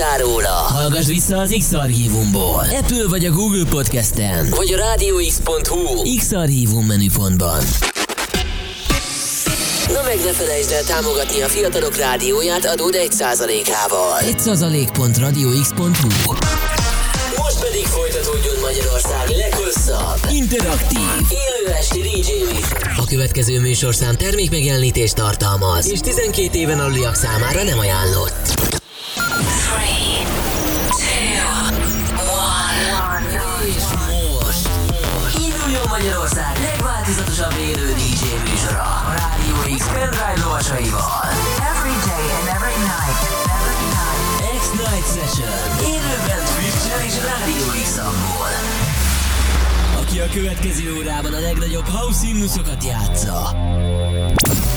hallottál róla? Hallgass vissza az X-Archívumból. Apple vagy a Google Podcasten. Vagy a rádióx.hu X-Archívum menüpontban. Na meg ne felejtsd el támogatni a fiatalok rádióját adód 1%-ával. 1%.radiox.hu Most pedig folytatódjon Magyarország leghosszabb, interaktív, élő esti DJ. A következő műsorszám termékmegjelenítést tartalmaz, és 12 éven aluliak számára nem ajánlott. És most induljon Magyarország legváltozatosabb élő DJ műsora a Rádió X pendrive lovasaival. Every day and every night. Every night. X-Night Session. Élőben Twitch-en és Aki a következő órában a legnagyobb house himnuszokat játsza.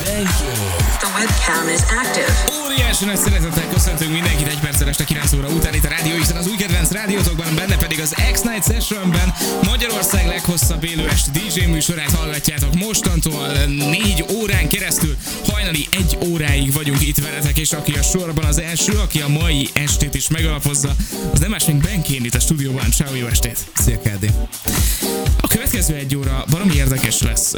Benkén. The webcam is active. Óriási nagy szeretettel köszöntünk mindenkit egy perccel este 9 óra után itt a Rádió X-en, az új kedvenc rádiótokban, benne pedig az X-Night Sessionben Magyarország leghosszabb élő esti DJ műsorát hallgatjátok mostantól négy órán keresztül. Hajnali egy óráig vagyunk itt veletek, és aki a sorban az első, aki a mai estét is megalapozza, az nem más, mint Benkén itt a stúdióban. Ciao, jó estét! Szia, Kádi. A következő egy óra baromi érdekes lesz.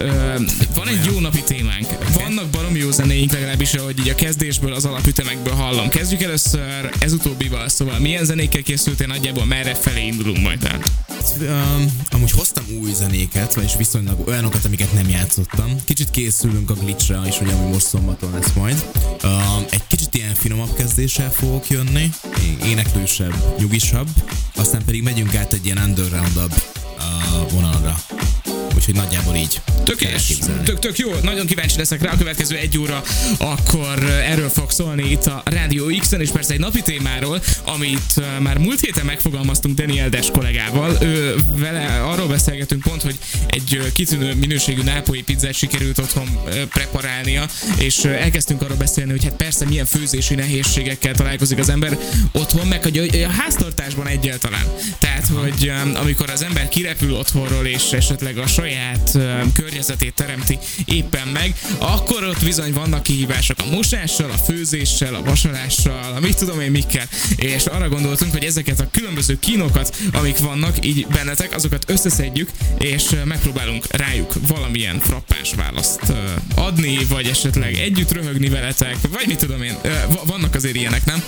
Van egy jó napi témánk. Vannak baromi jó zenéink, legalábbis ahogy így a kezdésből, az alapütemekből hallom. Kezdjük először ez utóbbival, szóval milyen zenékkel készültél nagyjából, merre felé indulunk majd el? Um, amúgy hoztam új zenéket, vagyis viszonylag olyanokat, amiket nem játszottam. Kicsit készülünk a glitchre is, ugye, ami most szombaton lesz majd. Um, egy kicsit ilyen finomabb kezdéssel fogok jönni, éneklősebb, nyugisabb, aztán pedig megyünk át egy ilyen undergroundabb uh, vonalra. Úgyhogy nagyjából így. elképzelni. tök, tök jó, nagyon kíváncsi leszek rá a következő egy óra, akkor uh, erről fog szólni itt a Rádió X-en, és persze egy napi témáról, amit uh, már múlt héten megfogalmaztunk Daniel Des kollégával. Ő vele arról beszélgetünk pont, hogy egy uh, kitűnő minőségű nápolyi pizzát sikerült otthon preparálnia, és elkezdtünk arról beszélni, hogy hát persze milyen főzési nehézségekkel találkozik az ember otthon, meg hogy a, háztartásban egyáltalán. Tehát, hogy amikor az ember kirepül otthonról, és esetleg a saját um, környezetét teremti éppen meg, akkor ott bizony vannak kihívások a mosással, a főzéssel, a vasalással, a mit tudom én mikkel, és arra gondoltunk, hogy ezeket a különböző kínokat, amik vannak így bennetek, azokat összeszedjük, és megpróbálunk rájuk valamilyen frappás választ adni, vagy esetleg együtt röhögni veletek, vagy mit tudom én, va- vannak azért ilyenek, nem?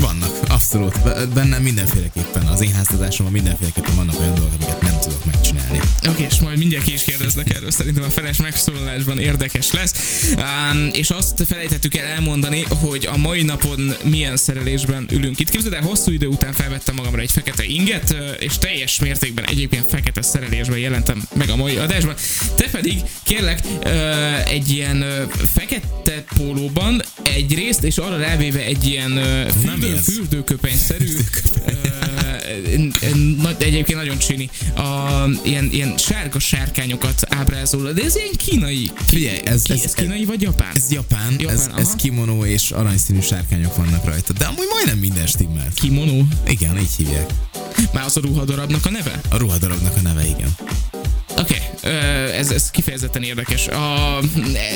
Vannak, abszolút. Bennem mindenféleképpen, az én háztartásomban mindenféleképpen vannak olyan dolgok, amiket nem tudok megcsinálni. Oké, és majd mindjárt ki is kérdeznek erről, szerintem a feles megszólalásban érdekes lesz. Um, és azt felejtettük el elmondani, hogy a mai napon milyen szerelésben ülünk itt. Képzeld el, hosszú idő után felvettem magamra egy fekete inget, és teljes mértékben egyébként fekete szerelésben jelentem meg a mai adásban. Te pedig, kérlek, egy ilyen fekete pólóban egy részt, és arra rávéve egy ilyen fürdő, fürdőköpenyszerű, egyébként nagyon csini, a, ilyen, ilyen sárga sárkányokat ábrázol, de ez ilyen kínai. Figyelj, ez, Ki, ez, ez kínai vagy japán? Ez japán, Japán, ez, ez kimono és aranyszínű sárkányok vannak rajta, de amúgy majdnem minden stimmel. Kimono? Igen, így hívják. Már az a ruhadarabnak a neve? A ruhadarabnak a neve, igen. Oké, okay. ez, ez kifejezetten érdekes. A,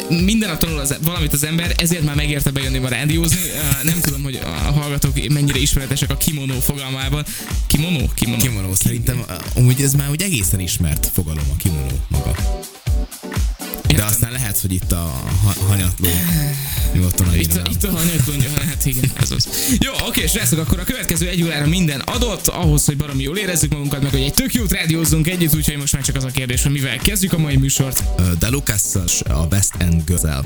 minden nap tanul az, valamit az ember, ezért már megérte bejönni ma rádiózni. Nem tudom, hogy a hallgatók mennyire ismeretesek a kimono fogalmával. Kimono? Kimono. Kimono, szerintem amúgy ez már úgy egészen ismert fogalom a kimono maga. De aztán lehet, hogy itt a ha- hanyatló nyugodtan a Itt, a- itt a hanyatlónya, hát igen, ez az. Jó, oké, srácok, akkor a következő egy órára minden adott, ahhoz, hogy baromi jól érezzük magunkat, meg hogy egy tök jót rádiózzunk együtt, úgyhogy most már csak az a kérdés, hogy mivel kezdjük a mai műsort. De Lukasszal a West End Girls-el.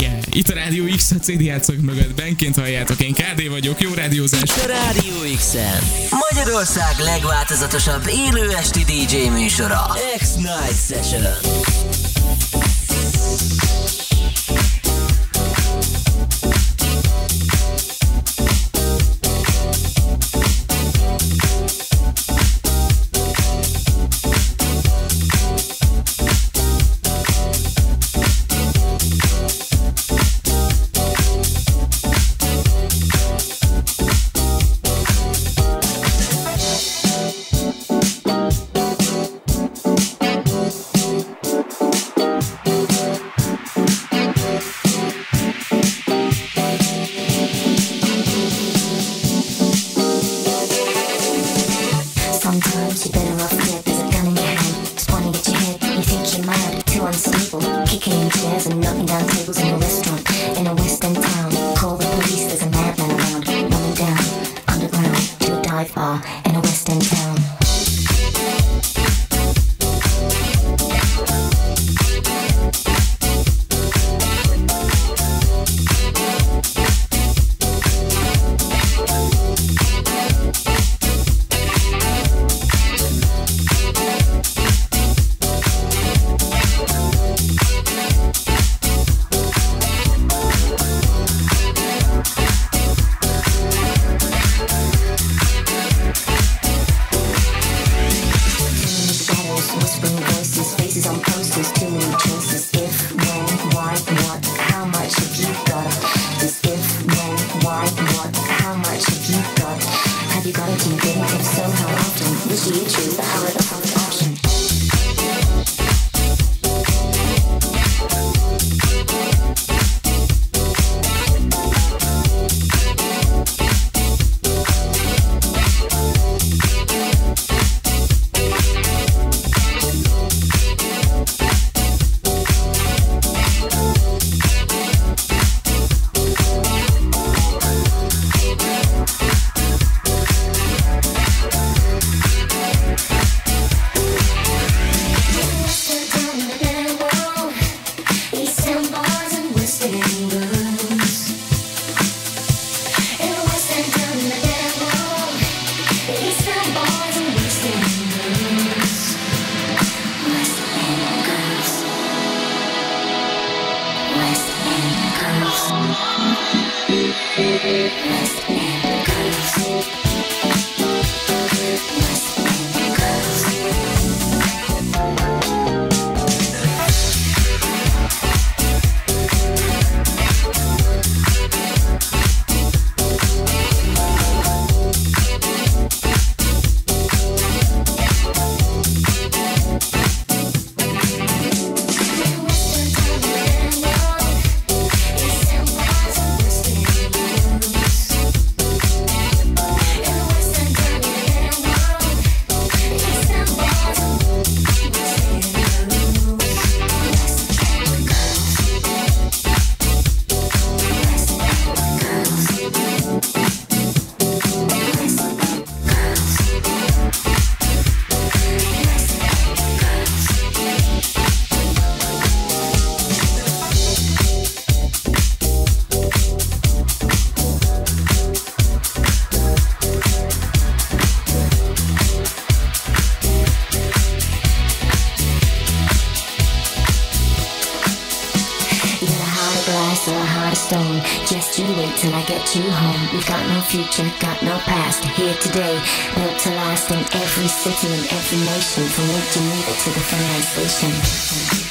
Yeah, itt a Rádió X a CD játszók mögött, benként halljátok, én KD vagyok, jó rádiózás. A Rádió X-en Magyarország legváltozatosabb élő esti DJ műsora X-Night Session future, got no past. Here today, built to last in every city and every nation, from Lake Geneva to the Finland Station.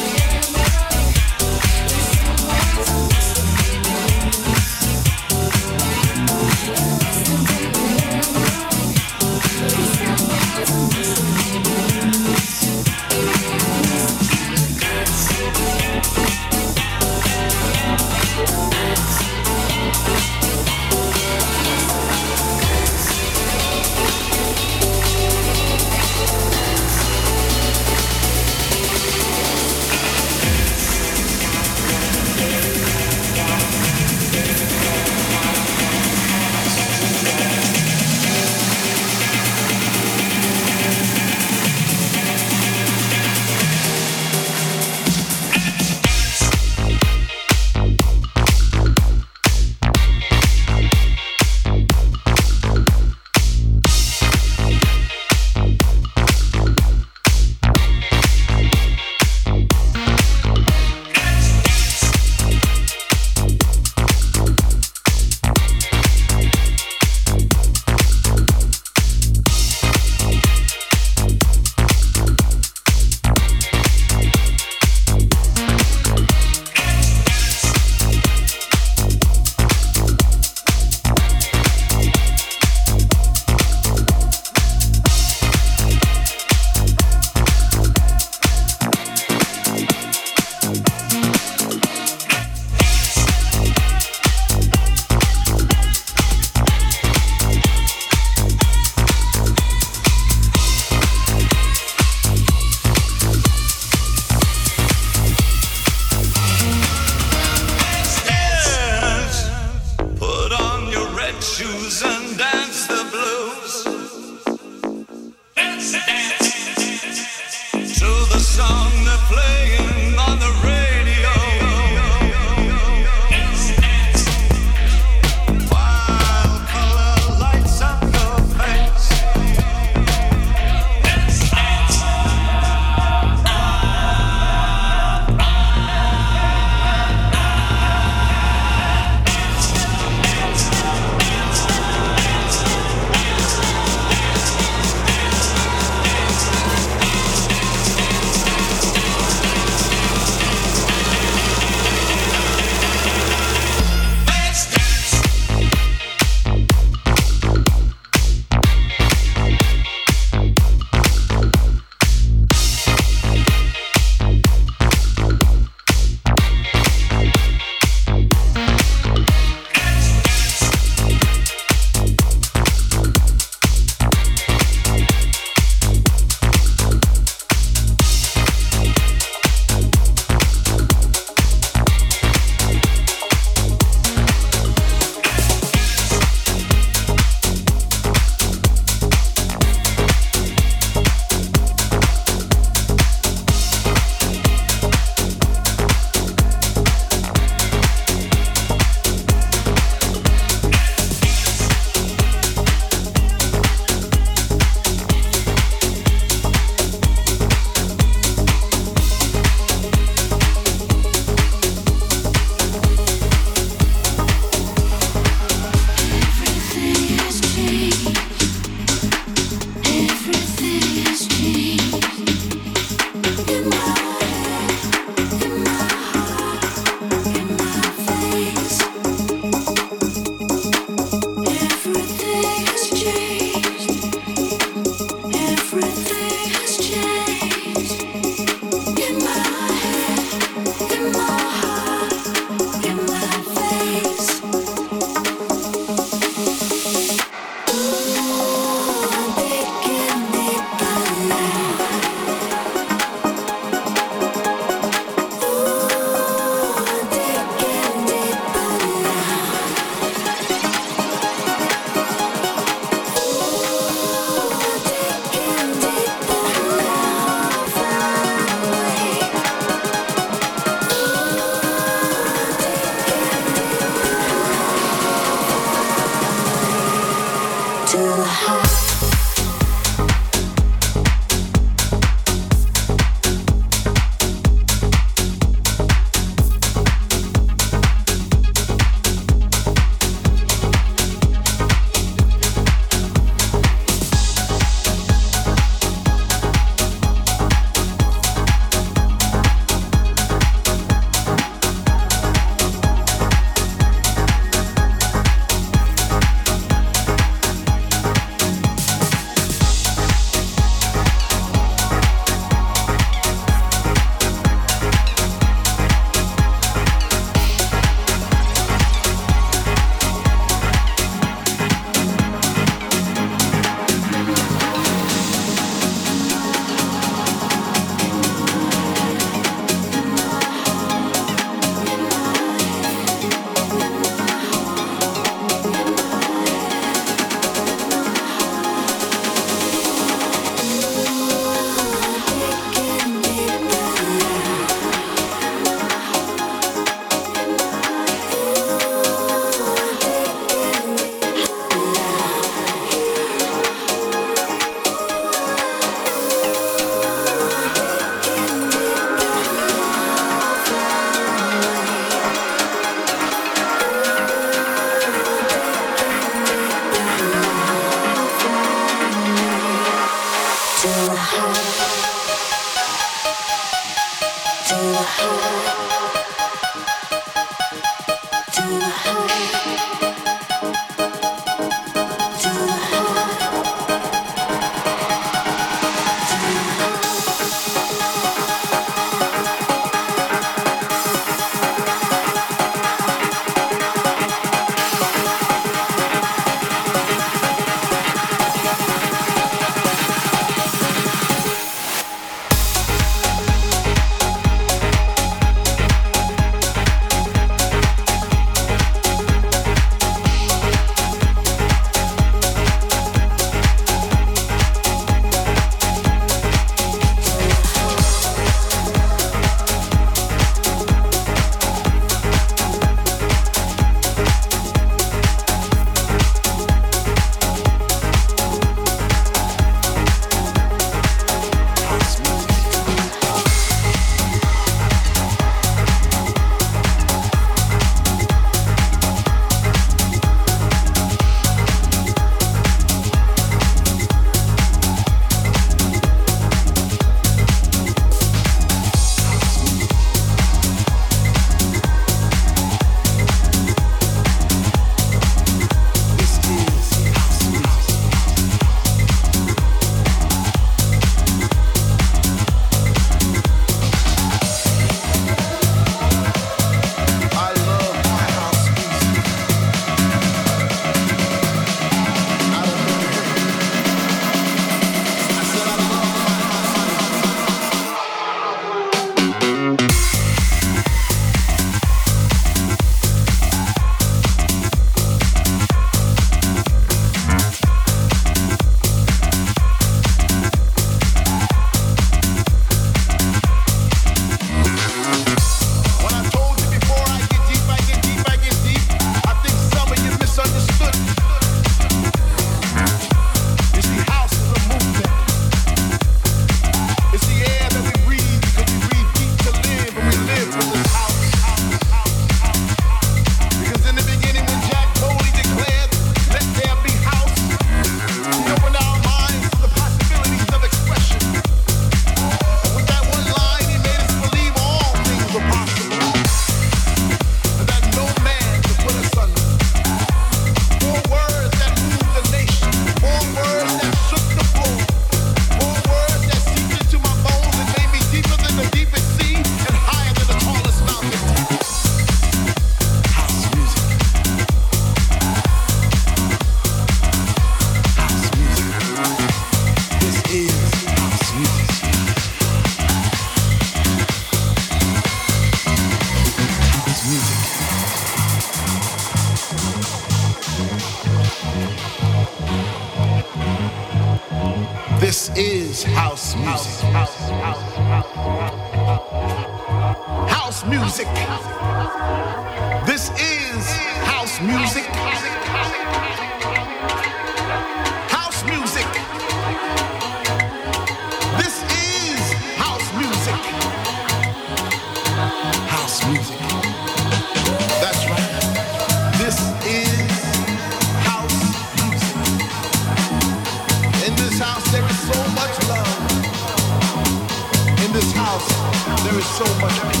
So much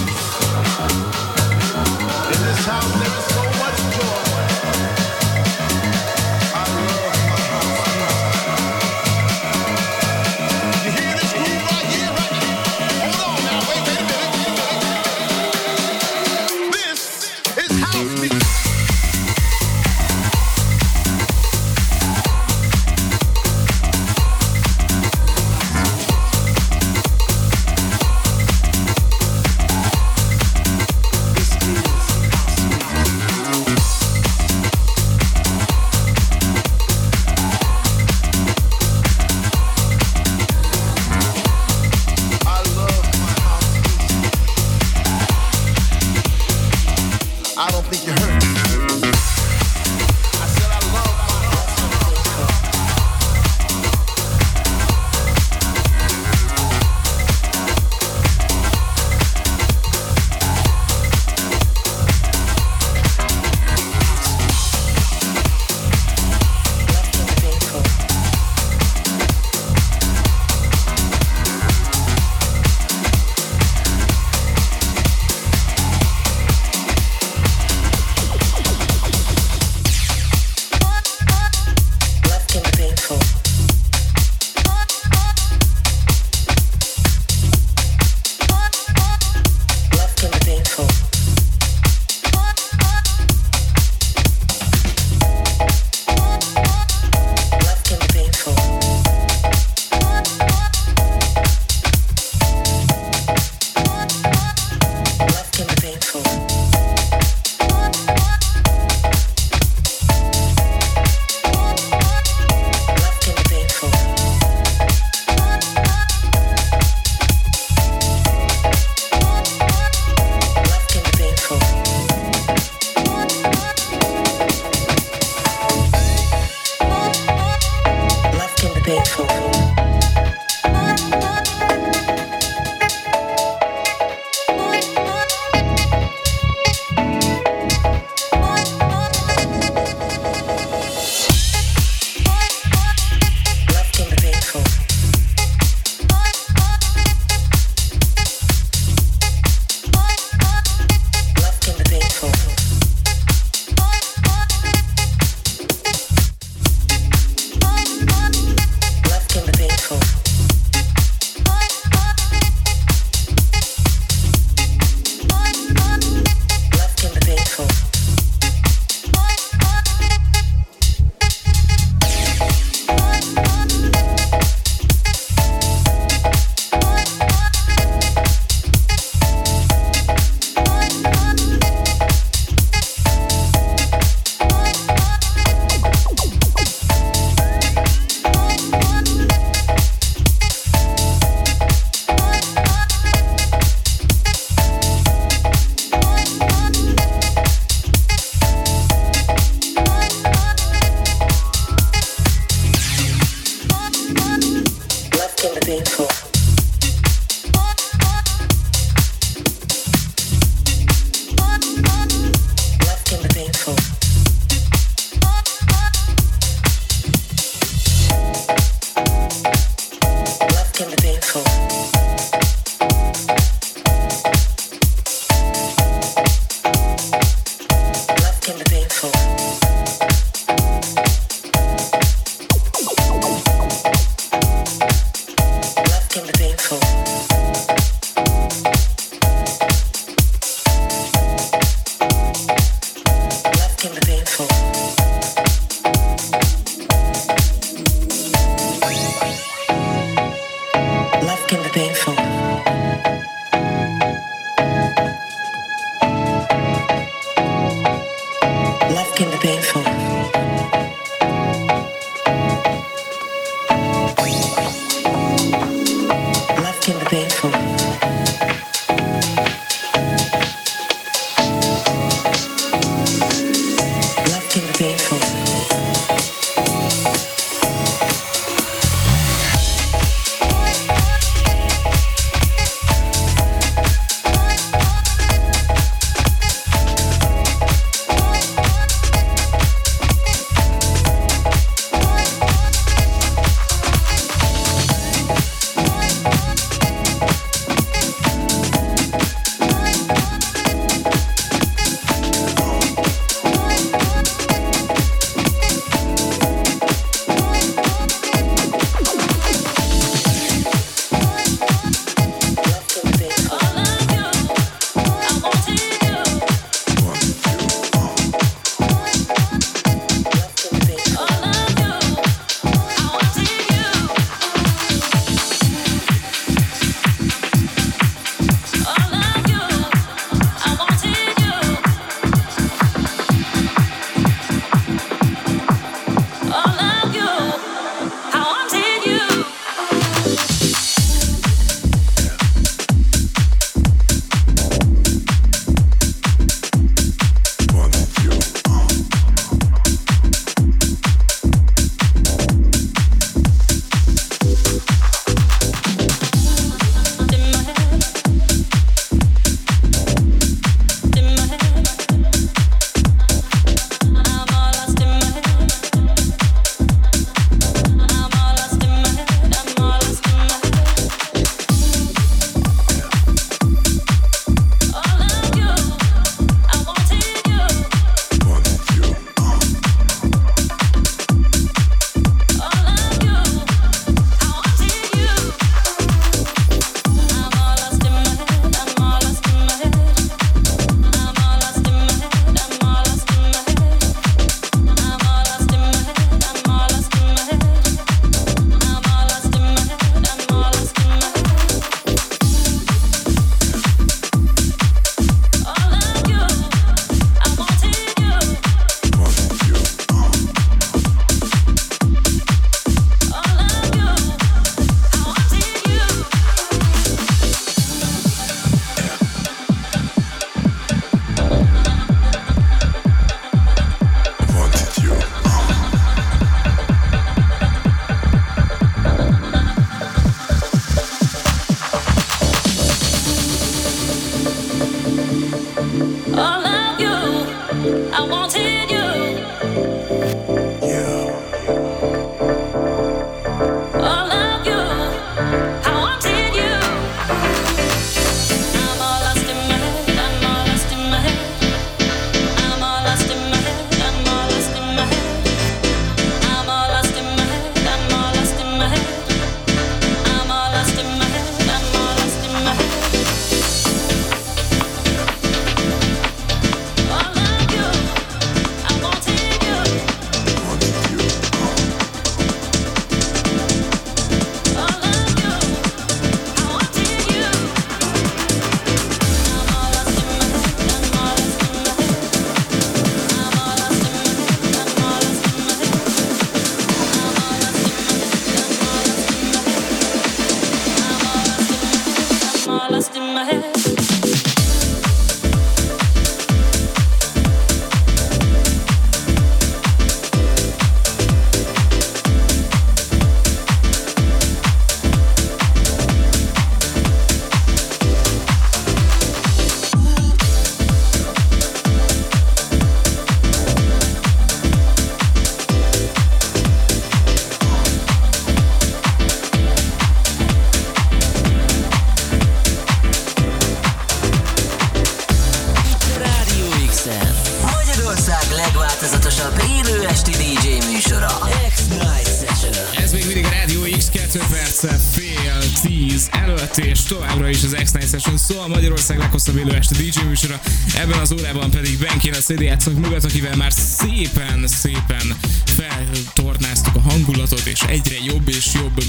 hosszabb élő este DJ műsora. Ebben az órában pedig Benkén a CD játszunk mugat, akivel már szépen, szépen feltornáztuk a hangulatot, és egyre jobb és jobb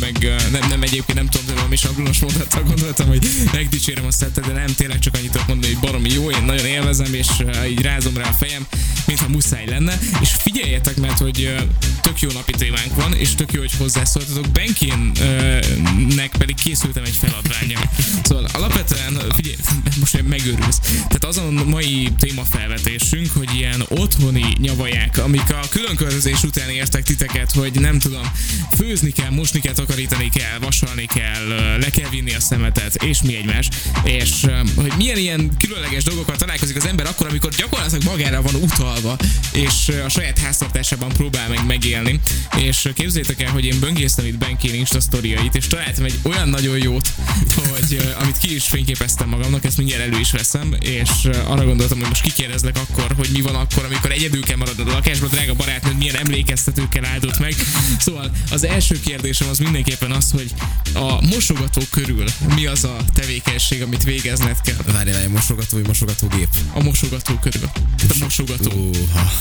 nem, nem egyébként nem tudom, de valami sablonos mondattal gondoltam, hogy megdicsérem a szettet, de nem tényleg csak annyit tudok mondani, hogy baromi jó, én nagyon élvezem, és így rázom rá a fejem, mintha muszáj lenne, és figyeljetek, mert hogy tök jó napi témánk van, és tök jó, hogy hozzászóltatok. Benkinnek pedig készültem egy feladványa. Szóval alapvetően, figyelj, most már megőrülsz. Tehát az a mai témafelvetésünk, hogy ilyen otthoni nyavaják, amik a különköltözés után értek titeket, hogy nem tudom, főzni kell, mosni kell, takarítani kell, vasalni kell, le kell vinni a szemetet, és mi egymás. És hogy milyen ilyen különleges dolgokkal találkozik az ember akkor, amikor gyakorlatilag magára van utalva, és a saját háztartásában próbál meg megélni. És képzeljétek el, hogy én böngésztem itt Benkén Insta sztoriait, és találtam egy olyan nagyon jót, hogy amit ki is fényképeztem magamnak, ezt mindjárt elő is veszem, és arra gondoltam, hogy most kikérdezlek akkor, hogy mi van akkor, amikor egyedül kell maradnod a lakásban, drága barátnőd milyen emlékeztetőkkel áldott meg. Szóval az első kérdésem az mindenképpen az, hogy a mosogató körül mi az a tevékenység, amit végezned kell Várj, várj, mosogató vagy mosogatógép? a mosogató körül. Tehát a mosogató. Óha.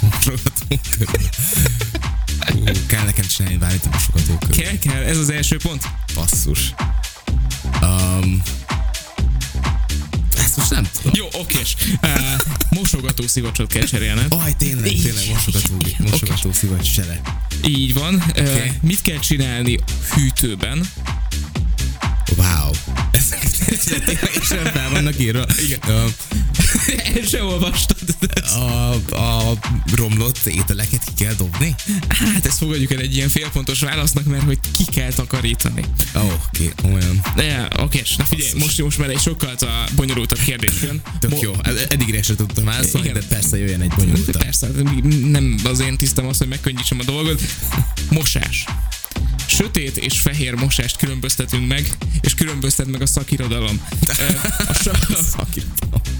Mosogató körül. Ú, kell nekem csinálni valamit a mosogató körül. Kell, kell, ez az első pont. Basszus. Um, ezt most nem tudom. Jó, okés. Uh, mosogató szivacsot kell cserélned. Aj, tényleg, tényleg mosogató, mosogató szivacs csere. Így van. Uh, Oké. mit kell csinálni hűtőben? Wow. Ezek sem fel vannak írva. Igen. Um, El se olvastad. a, a romlott ételeket ki kell dobni? Hát ezt fogadjuk el egy ilyen félpontos válasznak, mert hogy ki kell takarítani. Oh, oké, okay, olyan. De, oké, na figyelj, most, most már egy sokkal a bonyolultabb kérdés jön. Tök Mo- jó. E- Eddigre sem tudtam válaszolni, de persze jöjjön egy bonyolultabb. Persze, nem az én tisztem az, hogy megkönnyítsem a dolgot. Mosás. Sötét és fehér mosást különböztetünk meg, és különböztet meg a szakirodalom. A sa-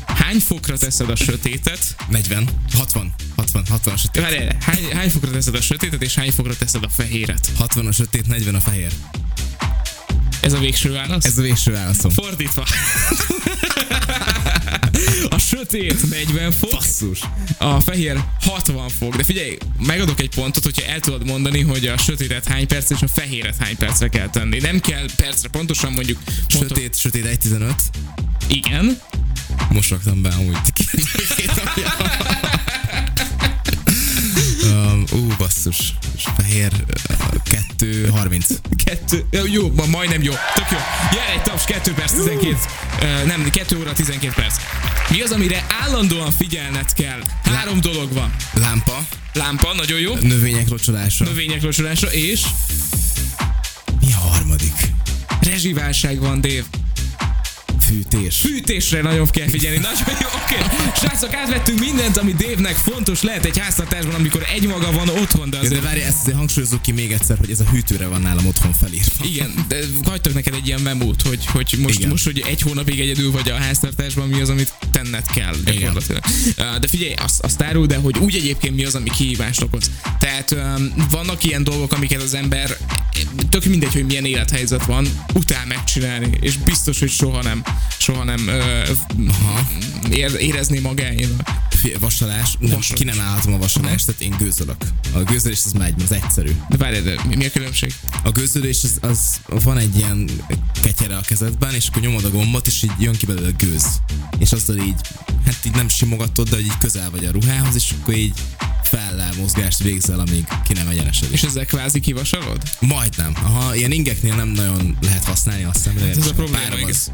hány fokra teszed a sötétet? 40, 60, 60, 60 a sötét. Várj, hány, hány fokra teszed a sötétet, és hány fokra teszed a fehéret? 60 a sötét, 40 a fehér. Ez a végső válasz? Ez a végső válaszom. Fordítva. Sötét 40 fok, Basszus. a fehér 60 fok. De figyelj, megadok egy pontot, hogyha el tudod mondani, hogy a sötétet hány perc és a fehéret hány percre kell tenni. Nem kell percre pontosan mondjuk. mondok- Sötét, sötét 1.15. Igen. Most raktam be amúgy. Um, ú, basszus. És fehér, uh, 2.30. Kettő, jó, jó, ma majdnem jó. Tök jó. Jel egy taps, 2 perc 12. Uh, nem, 2 óra 12 perc. Mi az, amire állandóan figyelned kell? Három dolog van. Lámpa, Lámpa, nagyon jó. növények locsolása. Növények locsolása, és Mi a harmadik? rezsiválság van, Dave. Fűtés. Fűtésre nagyon kell figyelni. Nagyon jó, oké. Srácok, átvettünk mindent, ami Dave-nek fontos lehet egy háztartásban, amikor egy maga van otthon, de Ja, de azért... várj, ezt azért hangsúlyozzuk ki még egyszer, hogy ez a hűtőre van nálam otthon felírva. Igen, de hagytak neked egy ilyen memót, hogy, hogy most, Igen. most, hogy egy hónapig egyedül vagy a háztartásban, mi az, amit tenned kell gyakorlatilag. Uh, De figyelj, azt, azt árul, de hogy úgy egyébként mi az, ami kihívást okoz. Tehát vannak ilyen dolgok, amiket az ember tök mindegy, hogy milyen élethelyzet van, utál megcsinálni, és biztos, hogy soha nem, soha nem uh, ér, érezné magáénak. Vasalás, nem, Vasalás. ki nem állhatom a vasalást, tehát én gőzölök. A gőzölés az megy, az egyszerű. De várj, de mi, a különbség? A gőzölés az, az, van egy ilyen ketyere a kezedben, és akkor nyomod a gombot, és így jön ki belőle a gőz. És azzal így, hát így nem simogatod, de így közel vagy a ruhához, és akkor így fellel mozgást végzel, amíg ki nem egyenesedik. És ezzel kvázi kivasalod? Majdnem. Aha, ilyen ingeknél nem nagyon lehet használni azt hiszem, Hát ez a probléma, az,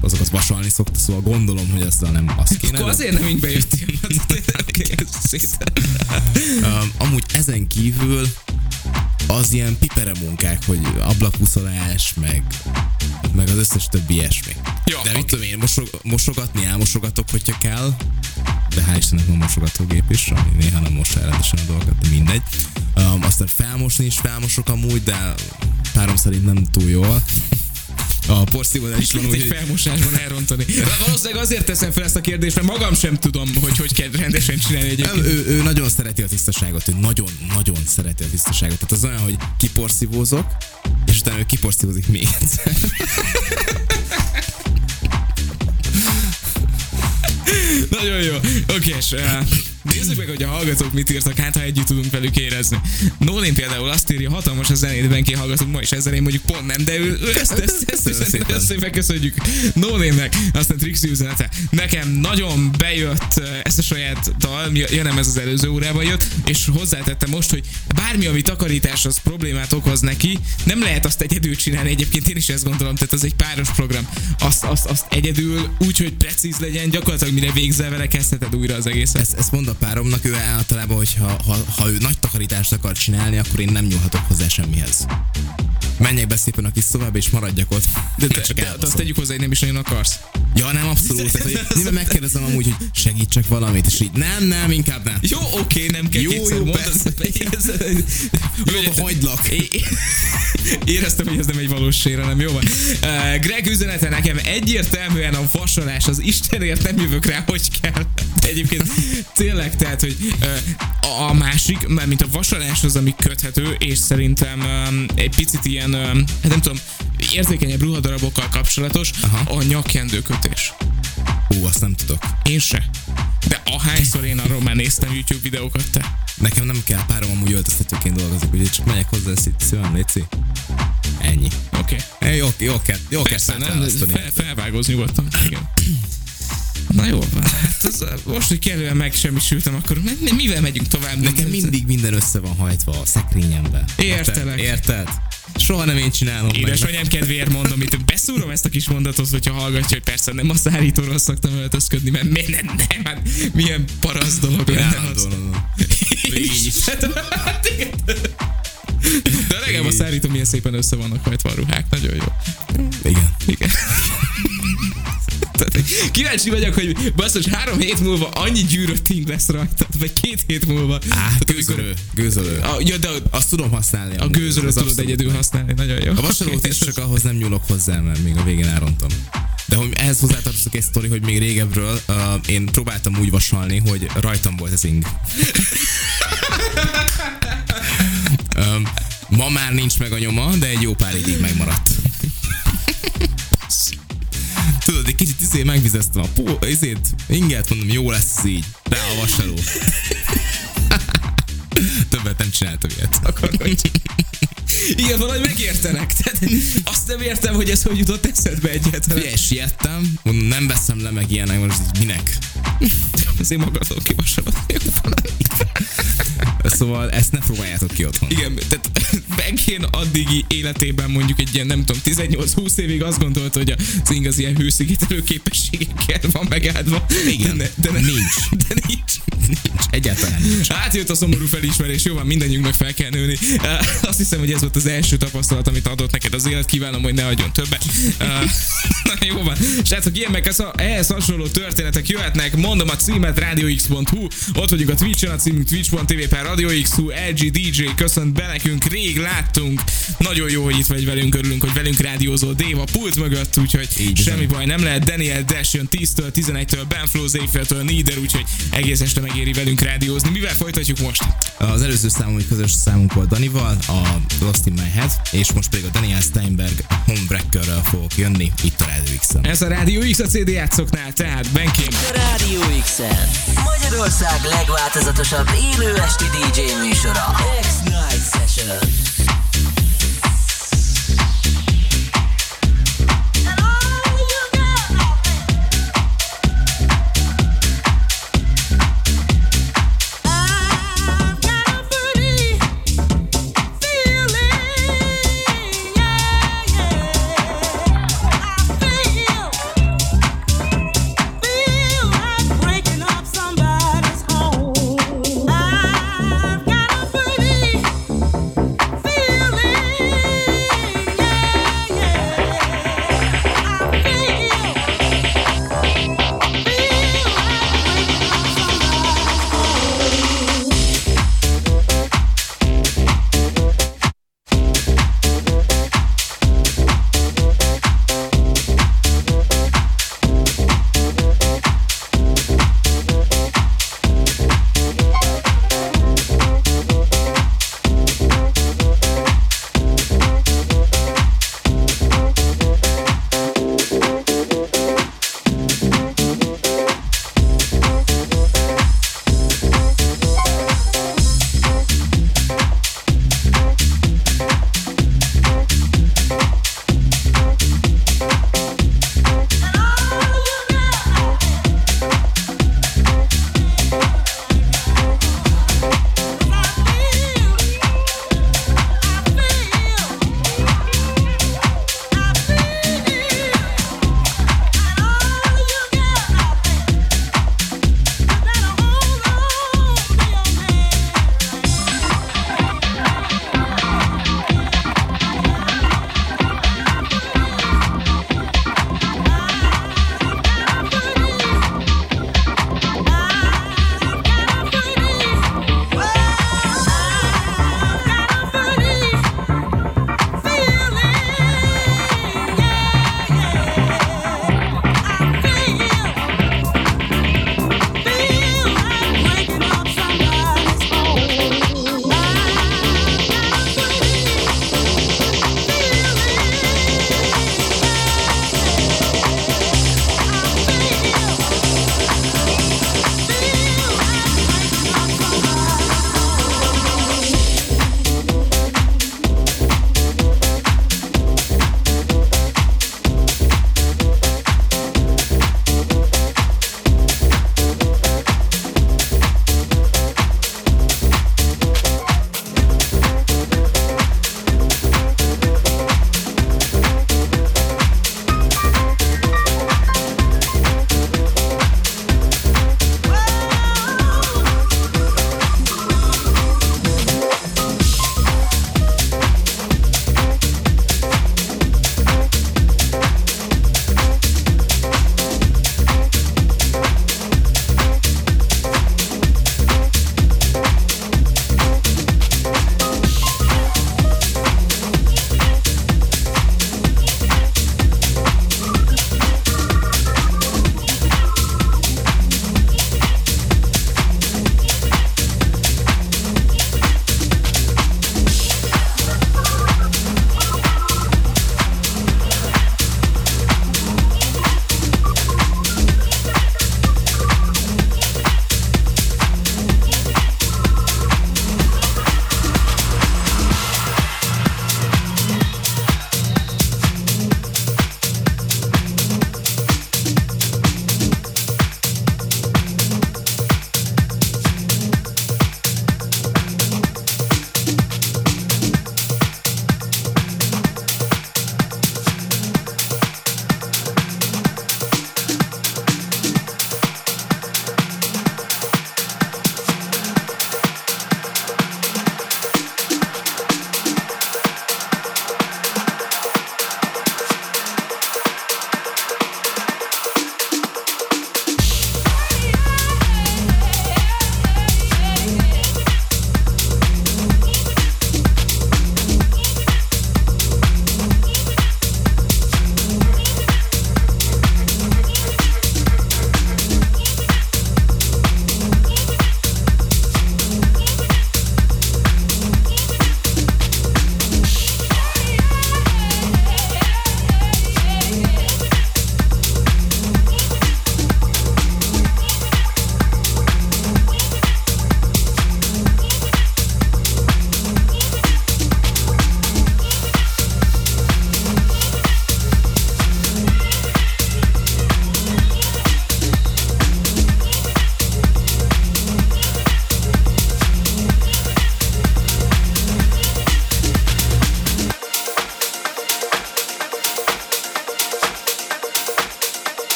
azokat vasalni szokta, szóval gondolom, hogy ezzel nem azt kéne. Akkor azért nem így bejöttél. Um, amúgy ezen kívül az ilyen pipere munkák, hogy ablakuszolás, meg, meg az összes többi ilyesmi. Ja, de mit tudom én, mosog, mosogatni elmosogatok, hogyha kell, de hál' Istennek van mosogatógép is, ami néha nem el rendesen a dolgokat, de mindegy. Um, aztán felmosni is felmosok amúgy, de párom szerint nem túl jól. A porszívódás is van úgy, egy felmosásban elrontani. Valószínűleg azért teszem fel ezt a kérdést, mert magam sem tudom, hogy hogy kell rendesen csinálni Nem, egyébként. ő, ő nagyon szereti a tisztaságot, ő nagyon-nagyon szereti a tisztaságot. Tehát az olyan, hogy kiporszívózok, és utána ő kiporszívózik még egyszer. Nagyon jó. Oké, és uh, Nézzük meg, hogy a hallgatók mit írtak, hát ha együtt tudunk velük érezni. Nolén például azt írja, hatalmas a zenét, Benki hallgatunk ma is, ezzel én mondjuk pont nem, de ő, ő ezt, ezt, ezt, ezt, ezt, ezt szépen köszönjük Nolénnek, aztán Trixie üzenete. Nekem nagyon bejött eh, ezt a saját dal, ja nem ez az előző órában jött, és hozzátette most, hogy bármi, ami takarítás, az problémát okoz neki, nem lehet azt egyedül csinálni, egyébként én is ezt gondolom, tehát az egy páros program. Azt, azt, azt egyedül úgy, hogy precíz legyen, gyakorlatilag mire végzel vele, kezdheted újra az egészet. Ezt, ezt mond a páromnak, ő általában, hogy ha, ha, ha ő nagy takarítást akar csinálni, akkor én nem nyúlhatok hozzá semmihez. Menjek be szépen a kis szobába, és maradjak ott. De, csak de, de azt tegyük hozzá, hogy nem is nagyon akarsz. Ja, nem, abszolút. Tehát, hogy nyilván megkérdezem amúgy, hogy segítsek valamit, és így nem, nem, inkább nem. Jó, oké, nem kell Jó, kétszer jó, mondani. persze. Jó, hagylak. É- é- Éreztem, hogy ez nem egy valós sérelem, jó van. Uh, Greg üzenete nekem egyértelműen a vasalás, az Istenért nem jövök rá, hogy kell. De egyébként tényleg, tehát, hogy uh, a másik, mert mint a vasalás az, ami köthető, és szerintem um, egy picit ilyen, um, hát nem tudom, érzékenyebb ruhadarabokkal kapcsolatos, Aha. a nyakkendőkötés. Hú, azt nem tudok. Én se. De ahányszor én arról már néztem YouTube videókat, te. Nekem nem kell, párom amúgy öltöztetőként dolgozik, úgyhogy csak megyek hozzá, szí- szívem, léci. Ennyi. Oké. É, Jó, jó kell, jó kell Persze, nem, felválasztani. fel, felvágóz nyugodtan. Igen. Na jó van, hát az, most, hogy kellően megsemmisültem, akkor mi- mi- mivel megyünk tovább? Nekem mindig minden össze van hajtva a szekrényembe. Értelek. Érted? Soha nem én csinálom meg. Édesanyám kedvéért mondom, itt beszúrom ezt a kis mondatot, hogyha hallgatja, hogy persze nem a szárítóról szoktam öltözködni, mert mi, nem, nem, hát milyen parasz dolog lenne az. Hát igen. De legalább a szárító milyen szépen össze vannak hajtva a ruhák, nagyon jó. Igen. Igen. Tehát, kíváncsi vagyok, hogy basszus, három hét múlva annyi gyűrötting lesz rajta, vagy két hét múlva. Á, gőzölő. Gőzölő. A, ja, de Azt tudom használni. a gőzölőt tudod egyedül használni, nagyon jó. A vasalót is csak ahhoz nem nyúlok hozzá, mert még a végén elrontom. De hogy ehhez hozzátartozik egy sztori, hogy még régebről uh, én próbáltam úgy vasalni, hogy rajtam volt az ing. um, ma már nincs meg a nyoma, de egy jó pár évig megmaradt. Tudod, egy kicsit izé megvizeztem a pó, izét, inget mondom, jó lesz így. De a vasaló. Többet nem csináltam ilyet. Akarodj. Igen, valahogy megértenek. Tehát azt nem értem, hogy ez hogy jutott eszedbe egyáltalán. Figyelj, siettem, mondom, nem veszem le meg ilyenek, most minek? Azért magadon kivasalod. Szóval ezt ne próbáljátok ki otthon. Igen, tehát Benkén addigi életében mondjuk egy ilyen, nem tudom, 18-20 évig azt gondolta, hogy az ing az ilyen hőszigetelő képességekkel van megáldva. Igen, de, ne, de ne, nincs. De nincs. Nincs, egyáltalán nincs. Átjött a szomorú felismerés, jó van, mindannyiunknak fel kell nőni. Uh, azt hiszem, hogy ez volt az első tapasztalat, amit adott neked az élet. Kívánom, hogy ne adjon többet. Uh, na jó van. Srácok, ilyen meg ez- ehhez hasonló történetek jöhetnek. Mondom a címet radiox.hu. Ott vagyunk a Twitch-en, a címünk twitch.tv per radiox.hu. LG DJ köszönt be nekünk. Rég láttunk. Nagyon jó, hogy itt vagy velünk, örülünk, hogy velünk rádiózol Déva pult mögött, úgyhogy Így semmi baj nem lehet. Daniel Dash jön 10-től, 11-től, Ben Flow, Zéfeltől, Nieder, úgyhogy egész este megéri velünk rádiózni. Mivel folytatjuk most? Az előző hogy közös számunk volt Danival, a Lost in My Head, és most pedig a Daniel Steinberg Homebreakerrel fogok jönni itt a Radio X-en. Ez a Rádió X a CD játszoknál, tehát Benkén. Rádió x Magyarország legváltozatosabb élő esti DJ műsora. X-Night Session.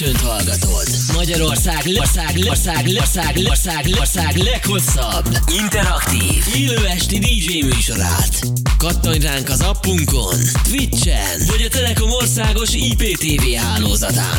Session-t hallgatod. Magyarország, ország, ország, ország, ország, ország leghosszabb, interaktív, élő esti DJ műsorát. Kattanj ránk az appunkon, Twitchen, vagy a Telekom országos IPTV hálózatán.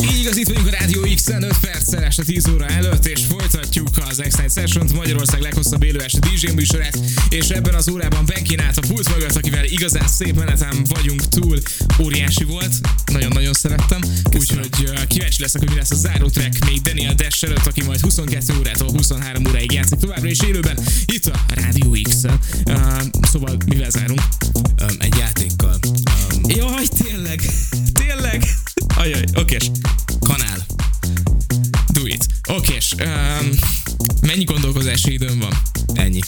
Így igaz, itt vagyunk a Rádió X-en 5 perccel este 10 óra előtt, és folytatjuk az X-Night Session-t, Magyarország leghosszabb élő este DJ műsorát, és ebben az órában Benkin át a pult mögött, akivel igazán szép menetem vagyunk túl. Óriási volt, nagyon-nagyon szerettem, úgyhogy kíváncsi leszek, hogy mi lesz a záró track még Daniel Dash előtt, aki majd 22 órától 23 óráig játszik továbbra is élőben, itt a Rádió X-en. Uh, szóval mivel zárunk? Um, egy játékkal. Um, Jaj, tényleg, tényleg. Ajaj, okés. Mennyi gondolkozási időm van? Ennyi.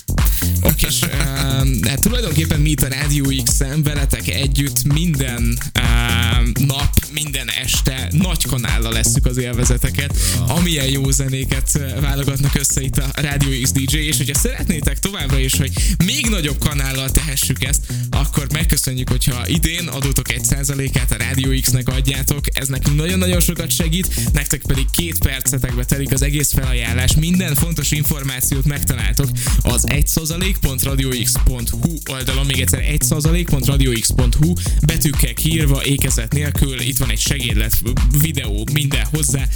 Okés. Um, hát tulajdonképpen mi itt a Rádió X-en veletek együtt minden um, nap, minden este nagy kanállal leszük az élvezeteket, amilyen jó zenéket válogatnak össze itt a Rádió X DJ, és hogyha szeretnétek továbbra is, hogy még nagyobb kanállal tehessük ezt, akkor megköszönjük, hogyha idén adótok egy százalékát a Rádió X-nek adjátok, ez nekünk nagyon-nagyon sokat segít, nektek pedig két percetekbe telik az egész felajánlás, minden fontos információt megtaláltok az 1%.radiox.hu oldalon, még egyszer 1%.radiox.hu betűkkel kiírva, ékezet nélkül, itt van egy segédlet, videó, minden hozzá,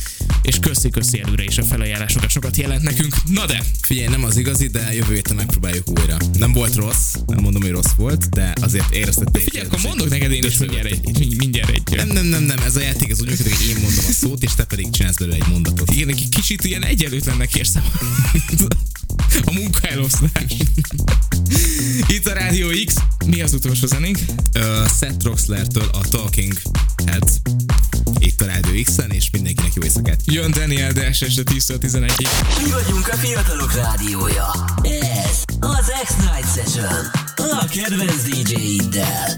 és köszi-köszi előre is a felajánlásokat sokat jelent nekünk. Na de, Figyelj, nem az igazi, de jövő héten megpróbáljuk újra. Nem volt rossz, nem mondom, hogy rossz volt, de azért érezted figyelj, akkor mondok neked én is mindjárt egy, mindjárt egy Nem, nem, nem, nem, ez a játék ez úgy működik, hogy én mondom a szót, és te pedig csinálsz belőle egy mondatot. Igen, egy kicsit ilyen egyenlőtlennek érzem a munkaelosztás. Itt a Rádió X. Mi az utolsó zenénk? Uh, Seth Roxler-től a Talking Heads. Itt a Rádió X-en, és mindenkinek jó éjszakát. Jön Daniel Dash este 10-11-ig. Mi vagyunk a fiatalok rádiója. Ez az X-Night Session. A a kedvenc DJ-iddel.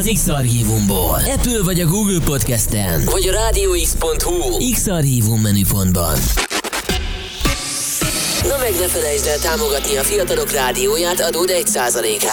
Az X-Archívumból. Apple vagy a Google Podcasten, vagy a rádióx.hu X-Archívum menüpontban. Na meg ne felejtsd el támogatni a fiatalok rádióját adód 1%-ával.